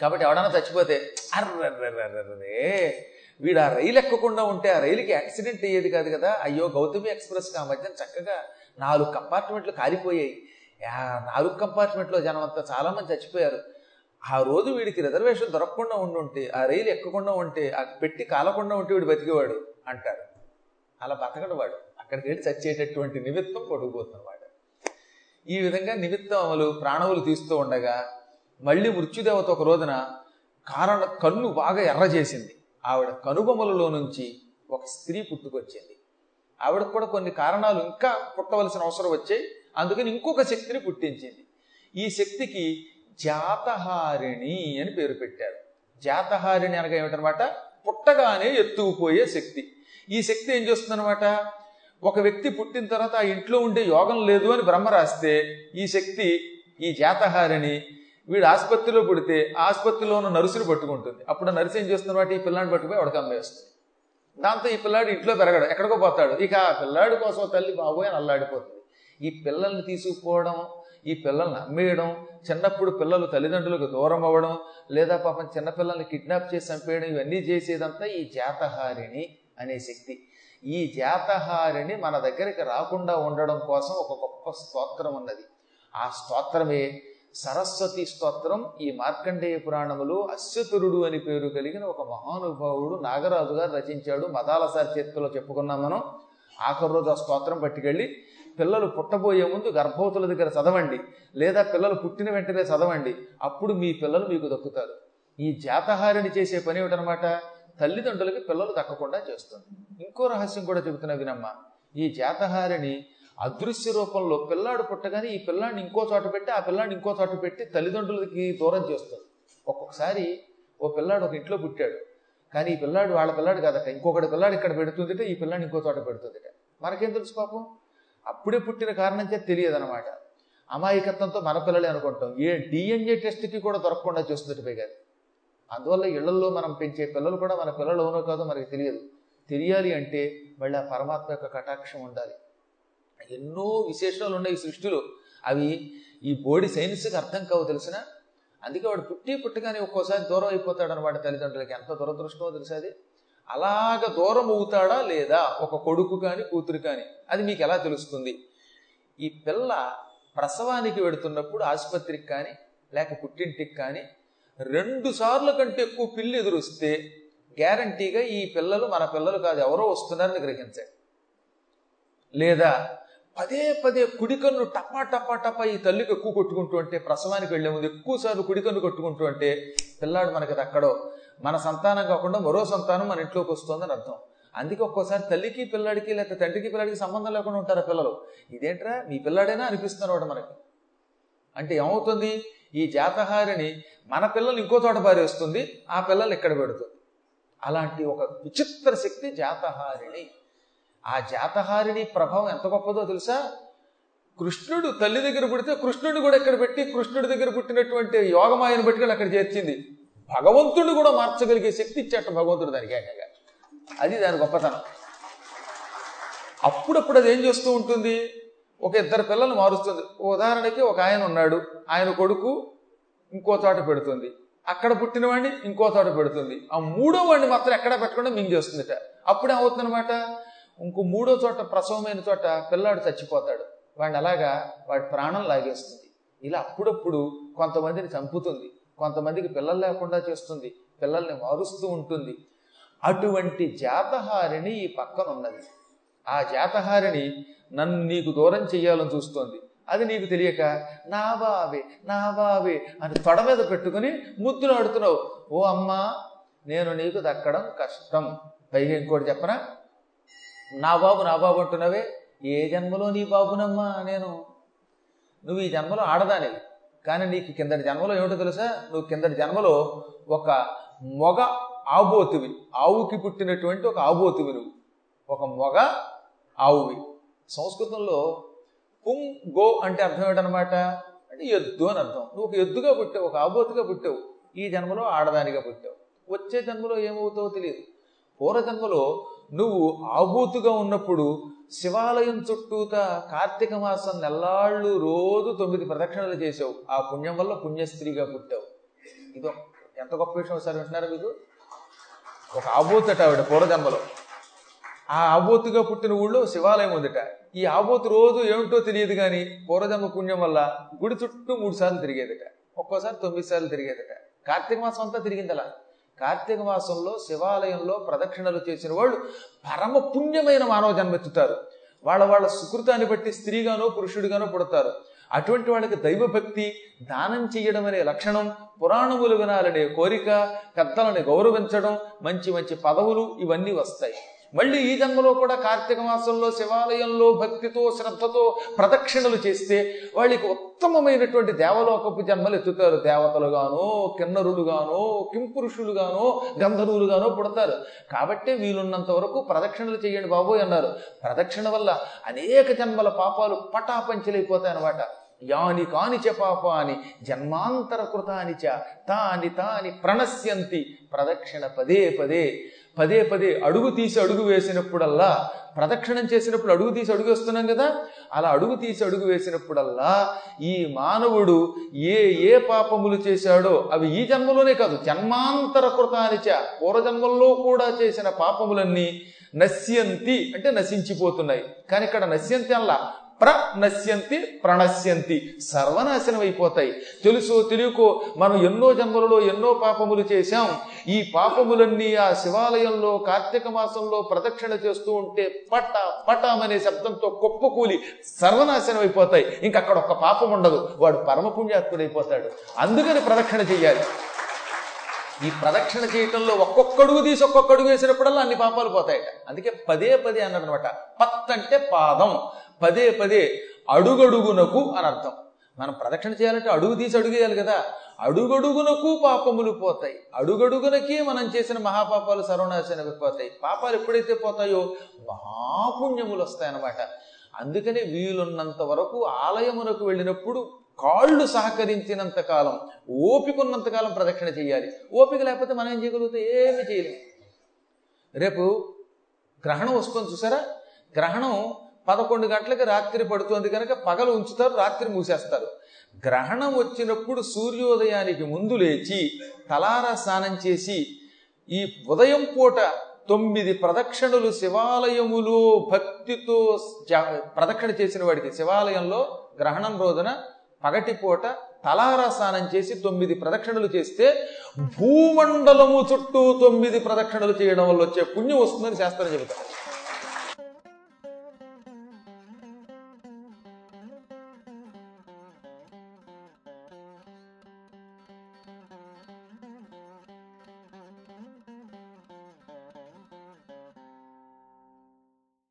కాబట్టి ఎవడన్నా చచ్చిపోతే అర్రర్రర్రర్రే వీడు ఆ రైలు ఎక్కకుండా ఉంటే ఆ రైలుకి యాక్సిడెంట్ అయ్యేది కాదు కదా. అయ్యో గౌతమి ఎక్స్ప్రెస్ ఆ మధ్యన చక్కగా నాలుగు కంపార్ట్మెంట్లు కాలిపోయాయి. నాలుగు కంపార్ట్మెంట్లో జనం అంతా చాలామంది చచ్చిపోయారు. ఆ రోజు వీడికి రిజర్వేషన్ దొరకకుండా ఉండుంటే ఆ రైలు ఎక్కకుండా ఉంటే ఆ పెట్టి కాలకుండా ఉంటే వీడు బతికేవాడు అంటారు. అలా బతకడు వాడు. అక్కడికి వెళ్ళి చచ్చేటటువంటి నిమిత్తం కొట్టుకుపోతున్నవాడు ఈ విధంగా నిమిత్తం అమలు ప్రాణములు తీస్తూ ఉండగా మళ్ళీ మృత్యుదేవత ఒక రోజున కారణ కన్ను బాగా ఎర్ర చేసింది. ఆవిడ కనుబొమ్మలలో నుంచి ఒక స్త్రీ పుట్టుకొచ్చింది. ఆవిడకు కూడా కొన్ని కారణాలు ఇంకా పుట్టవలసిన అవసరం వచ్చాయి. అందుకని ఇంకొక శక్తిని పుట్టించింది. ఈ శక్తికి జాతహారిణి అని పేరు పెట్టారు. జాతహారిణి అనగా ఏమిటనమాట? పుట్టగానే ఎత్తుకుపోయే శక్తి. ఈ శక్తి ఏం చేస్తుందనమాట? ఒక వ్యక్తి పుట్టిన తర్వాత ఆ ఇంట్లో ఉండే యోగం లేదు అని బ్రహ్మ రాస్తే ఈ శక్తి ఈ జాతహారిణి వీడు ఆసుపత్రిలో పుడితే ఆసుపత్రిలో ఉన్న నర్సులు పట్టుకుంటుంది. అప్పుడు నర్సు ఏం చేస్తున్నమాట ఈ పిల్లాడిని పట్టుకుపోయి ఉడకమ్మేస్తుంది దాంతో ఈ పిల్లాడు ఇంట్లో పెరగడు. ఎక్కడికో పోతాడు. ఇక ఆ పిల్లాడి కోసం తల్లి బాబోయ్ అని అల్లాడిపోతుంది. ఈ పిల్లల్ని తీసుకుపోవడం ఈ పిల్లల్ని అమ్మేయడం చిన్నప్పుడు పిల్లలు తల్లిదండ్రులకు దూరం అవ్వడం లేదా పాపం చిన్నపిల్లల్ని కిడ్నాప్ చేసి చంపేయడం ఇవన్నీ చేసేదంతా ఈ జాతహారిణి అనే శక్తి. ఈ జాతహారిణి మన దగ్గరికి రాకుండా ఉండడం కోసం ఒక గొప్ప స్తోత్రం ఉన్నది. ఆ స్తోత్రమే సరస్వతి స్తోత్రం ఈ మార్కండేయ పురాణములో అశ్వతురుడు అని పేరు కలిగిన ఒక మహానుభావుడు నాగరాజు గారు రచించాడు. మదాలసారి చేతిలో చెప్పుకున్నాం మనం. ఆఖరి రోజు ఆ స్తోత్రం పట్టుకెళ్ళి పిల్లలు పుట్టబోయే ముందు గర్భవతుల దగ్గర చదవండి. లేదా పిల్లలు పుట్టిన వెంటనే చదవండి. అప్పుడు మీ పిల్లలు మీకు దక్కుతారు. ఈ జాతహారిని చేసే పని ఏమిటనమాట? తల్లిదండ్రులకి పిల్లలు దక్కకుండా చేస్తుంది. ఇంకో రహస్యం కూడా చెబుతున్నా వినమ్మా. ఈ జాతహారిని అదృశ్య రూపంలో పిల్లాడు పుట్టగానే ఈ పిల్లాడిని ఇంకో చోట పెట్టి ఆ పిల్లాడిని ఇంకో చోట పెట్టి తల్లిదండ్రులకి దూరం చేస్తారు ఒక్కొక్కసారి ఓ పిల్లాడు ఒక ఇంట్లో పుట్టాడు. కానీ ఈ పిల్లాడు వాళ్ళ పిల్లాడు కదట. ఇంకొకటి పిల్లాడు ఇక్కడ పెడుతుందిట ఈ పిల్లాడిని ఇంకో చోట పెడుతుందిట. మనకేం తెలుసు పాపం? అప్పుడే పుట్టిన కారణం చేత తెలియదు అనమాట అమాయకత్వంతో మన పిల్లలే అనుకుంటాం. ఏ డిఎన్ఏ టెస్ట్కి కూడా దొరకకుండా చేస్తుంది పైగా అందువల్ల ఇళ్ళలో మనం పెంచే పిల్లలు కూడా మన పిల్లలు అవునో కాదో మనకి తెలియదు. తెలియాలి అంటే మళ్ళీ ఆ పరమాత్మ యొక్క కటాక్షం ఉండాలి. ఎన్నో విశేషాలు ఉన్నాయి సృష్టిలో. అవి ఈ బోడి సైన్స్కి అర్థం కావు తెలిసిన? అందుకే వాడు పుట్టి పుట్టగానే ఒక్కోసారి దూరం అయిపోతాడు అనమాట తల్లిదండ్రులకి. ఎంత దురదృష్టమో తెలుసా అది? అలాగ దూరం అవుతాడా లేదా? ఒక కొడుకు కానీ కూతురు కానీ? అది మీకు ఎలా తెలుస్తుంది? ఈ పిల్ల ప్రసవానికి వెడుతున్నప్పుడు ఆసుపత్రికి కానీ లేక పుట్టింటికి కానీ రెండు సార్లు కంటే ఎక్కువ పిల్లి ఎదురొస్తే గ్యారంటీగా ఈ పిల్లలు మన పిల్లలు కాదు ఎవరో వస్తున్నారని గ్రహించాలి. లేదా పదే పదే కుడికన్ను టపా టపా టపా ఈ తల్లికి ఎక్కువ కొట్టుకుంటూ అంటే ప్రసవానికి వెళ్ళే ముందు ఎక్కువసార్లు కుడికన్ను కొట్టుకుంటూ అంటే పిల్లాడు మనకి అక్కడో. మన సంతానం కాకుండా మరో సంతానం మన ఇంట్లోకి వస్తుందని అర్థం. అందుకే ఒక్కోసారి తల్లికి పిల్లాడికి లేకపోతే తండ్రికి పిల్లాడికి సంబంధం లేకుండా ఉంటారు పిల్లలు. ఇదేంట్రా? మీ పిల్లాడైనా అనిపిస్తున్నాడు మనకి. అంటే ఏమవుతుంది? ఈ జాతహారిని మన పిల్లలు ఇంకో చోట పారేస్తుంది ఆ పిల్లలు ఇక్కడ పెడుతుంది? అలాంటి ఒక విచిత్ర శక్తి జాతహారిణి ఆ జాతహారిణి ప్రభావం ఎంత గొప్పదో తెలుసా? కృష్ణుడు తల్లి దగ్గర పుడితే కృష్ణుడిని కూడా ఇక్కడ పెట్టి కృష్ణుడి దగ్గర పుట్టినటువంటి యోగమాయను పెట్టుకొని అక్కడ చేర్చింది. భగవంతుడు కూడా మార్చగలిగే శక్తి ఇచ్చేట భగవంతుడు దానికి ఏకంగా. అది దాని గొప్పతనం. అప్పుడప్పుడు అది ఏం చేస్తూ ఉంటుంది? ఒక ఇద్దరు పిల్లలు మారుస్తుంది. ఉదాహరణకి ఒక ఆయన ఉన్నాడు. ఆయన కొడుకు ఇంకో చోట పెడుతుంది. అక్కడ పుట్టిన వాడిని ఇంకో చోట పెడుతుంది. ఆ మూడో వాడిని మాత్రం ఎక్కడ పెట్టకుండా మింగేస్తుందిట. అప్పుడు ఏమవుతుందన్నమాట ఇంకో మూడో చోట ప్రసవమైన చోట పిల్లాడు చచ్చిపోతాడు. వాడిని అలాగా వాడి ప్రాణం లాగేస్తుంది. ఇలా అప్పుడప్పుడు కొంతమందిని చంపుతుంది. కొంతమందికి పిల్లలు లేకుండా చేస్తుంది. పిల్లల్ని మారుస్తూ ఉంటుంది. అటువంటి జాతహారిణి ఈ పక్కన ఉన్నది ఆ జాతహారిణి నన్ను నీకు దూరం చెయ్యాలని చూస్తోంది. అది నీకు తెలియక నా బావే నా బావే అని తొడ మీద పెట్టుకుని ముద్దులు ఆడుతున్నావు ఓ అమ్మా నేను నీకు దక్కడం కష్టం. పైగా ఇంకోటి చెప్పనా? నా బాబు నా బాబు అంటున్నావే ఏ జన్మలో నీ బాబునమ్మా నేను? నువ్వు ఈ జన్మలో ఆడదాని కానీ నీకు కిందటి జన్మలో ఏమిటో తెలుసా? నువ్వు కిందటి జన్మలో ఒక మొగ ఆబోతువి ఆవుకి పుట్టినటువంటి ఒక ఆబోతువి నువ్వు. ఒక మొగ ఆవువి. సంస్కృతంలో పుం గో అంటే అర్థం ఏంటనమాట అంటే ఎద్దు అని అర్థం. నువ్వు ఒక ఎద్దుగా పుట్టావు ఒక ఆబోతుగా పుట్టావు ఈ జన్మలో ఆడదానిగా పుట్టావు. వచ్చే జన్మలో ఏమవుతావో తెలియదు. పూర్వజన్మలో నువ్వు ఆబూతుగా ఉన్నప్పుడు శివాలయం చుట్టూత కార్తీక మాసం నెల్లాళ్ళు రోజు తొమ్మిది ప్రదక్షిణలు చేసావు ఆ పుణ్యం వల్ల పుణ్యస్త్రీగా పుట్టావు. ఇదో ఎంత గొప్ప విషయం ఒకసారి వింటున్నారా మీకు? ఒక ఆబోతట ఆవిడ పూర్వజన్మలో. ఆ ఆబోతుగా పుట్టిన ఊళ్ళో శివాలయం ఉందిట. ఈ ఆబోతు రోజు ఏమిటో తెలియదు కానీ పూర్వజన్మ పుణ్యం వల్ల గుడి చుట్టూ మూడు సార్లు తిరిగేదిట. ఒక్కోసారి తొమ్మిది సార్లు తిరిగేదిట. కార్తీక మాసం అంతా తిరిగిందలా. కార్తీక మాసంలో శివాలయంలో ప్రదక్షిణలు చేసిన వాళ్ళు పరమ పుణ్యమైన మానవ జన్మెత్తుతారు వాళ్ళ వాళ్ళ సుకృతాన్ని బట్టి స్త్రీగానో పురుషుడిగానో పుడతారు. అటువంటి వాళ్ళకి దైవభక్తి దానం చేయడం అనే లక్షణం పురాణములు వినాలనే కోరిక పెద్దలని గౌరవించడం మంచి మంచి పదవులు ఇవన్నీ వస్తాయి. మళ్ళీ ఈ జన్మలో కూడా కార్తీక మాసంలో శివాలయంలో భక్తితో శ్రద్ధతో ప్రదక్షిణలు చేస్తే వాళ్ళకి ఉత్తమమైనటువంటి దేవలోకపు జన్మలు ఎత్తుతారు. దేవతలుగానో కిన్నరులుగానో కింపురుషులుగానో గంధర్వులుగానో పుడతారు. కాబట్టి వీలున్నంత వరకు ప్రదక్షిణలు చేయండి బాబోయ్ అన్నారు. ప్రదక్షిణ వల్ల అనేక జన్మల పాపాలు పటాపంచలైపోతాయి అన్నమాట యాని కానిచ పాపాని జన్మాంతర కృతానిచ తాని తాని ప్రణశ్యంతి ప్రదక్షిణ పదే పదే పదే పదే అడుగు తీసి అడుగు వేసినప్పుడల్లా ప్రదక్షిణం చేసినప్పుడు అడుగు తీసి అడుగు వేస్తున్నాం కదా? అలా అడుగు తీసి అడుగు వేసినప్పుడల్లా ఈ మానవుడు ఏ ఏ పాపములు చేశాడో అవి ఈ జన్మలోనే కాదు జన్మాంతర కృతానిచ పూర్వజన్మల్లో కూడా చేసిన పాపములన్నీ నశ్యంతి అంటే నశించిపోతున్నాయి. కానీ ఇక్కడ నశ్యంతి అల్లా ప్రనశ్యంతి ప్రణశ్యంతి. సర్వనాశనం అయిపోతాయి. తెలుసో తెలియకో మనం ఎన్నో జన్మలలో ఎన్నో పాపములు చేశాం. ఈ పాపములన్నీ ఆ శివాలయంలో కార్తీక మాసంలో ప్రదక్షిణ చేస్తూ ఉంటే పట పటమనే శబ్దంతో కుప్పకూలి సర్వనాశనం అయిపోతాయి. ఇంకక్కడ అక్కడ ఒక్క పాపం ఉండదు. వాడు పరమపుణ్యాత్ముడైపోతాడు. అందుకని ప్రదక్షిణ చేయాలి. ఈ ప్రదక్షిణ చేయటంలో ఒక్కొక్కడుగు తీసి ఒక్కొక్కడుగు వేసినప్పుడల్లా అన్ని పాపాలు పోతాయట. అందుకే పదే పదే అన్నాడు అనమాట పత్ అంటే పాదం. పదే పదే అడుగడుగునకు అని అర్థం. మనం ప్రదక్షిణ చేయాలంటే అడుగు తీసి అడుగేయాలి కదా. అడుగడుగునకు పాపములు పోతాయి. అడుగడుగునకే మనం చేసిన మహాపాపాలు సర్వనాశనకు పోతాయి. పాపాలు ఎప్పుడైతే పోతాయో మహాపుణ్యములు వస్తాయన్నమాట. అందుకనే వీలున్నంత వరకు ఆలయమునకు వెళ్ళినప్పుడు కాళ్ళు సహకరించినంత కాలం ఓపికన్నంత కాలం ప్రదక్షిణ చేయాలి. ఓపిక లేకపోతే మనం ఏం చేయగలిగితే? ఏమి చేయలేం. రేపు గ్రహణం వస్తుంది చూసారా? గ్రహణం పదకొండు గంటలకి రాత్రి పడుతుంది కనుక పగలు ఉంచుతారు రాత్రి మూసేస్తారు. గ్రహణం వచ్చినప్పుడు సూర్యోదయానికి ముందు లేచి తలారా స్నానం చేసి ఈ ఉదయం పూట తొమ్మిది ప్రదక్షిణలు శివాలయములో భక్తితో జ- ప్రదక్షిణ చేసిన వాడికి శివాలయంలో గ్రహణం రోజున పగటిపూట తలారా స్నానం చేసి తొమ్మిది ప్రదక్షిణలు చేస్తే భూమండలము చుట్టూ తొమ్మిది ప్రదక్షిణలు చేయడం వల్ల వచ్చే పుణ్యం వస్తుందని శాస్త్రం చెబుతారు.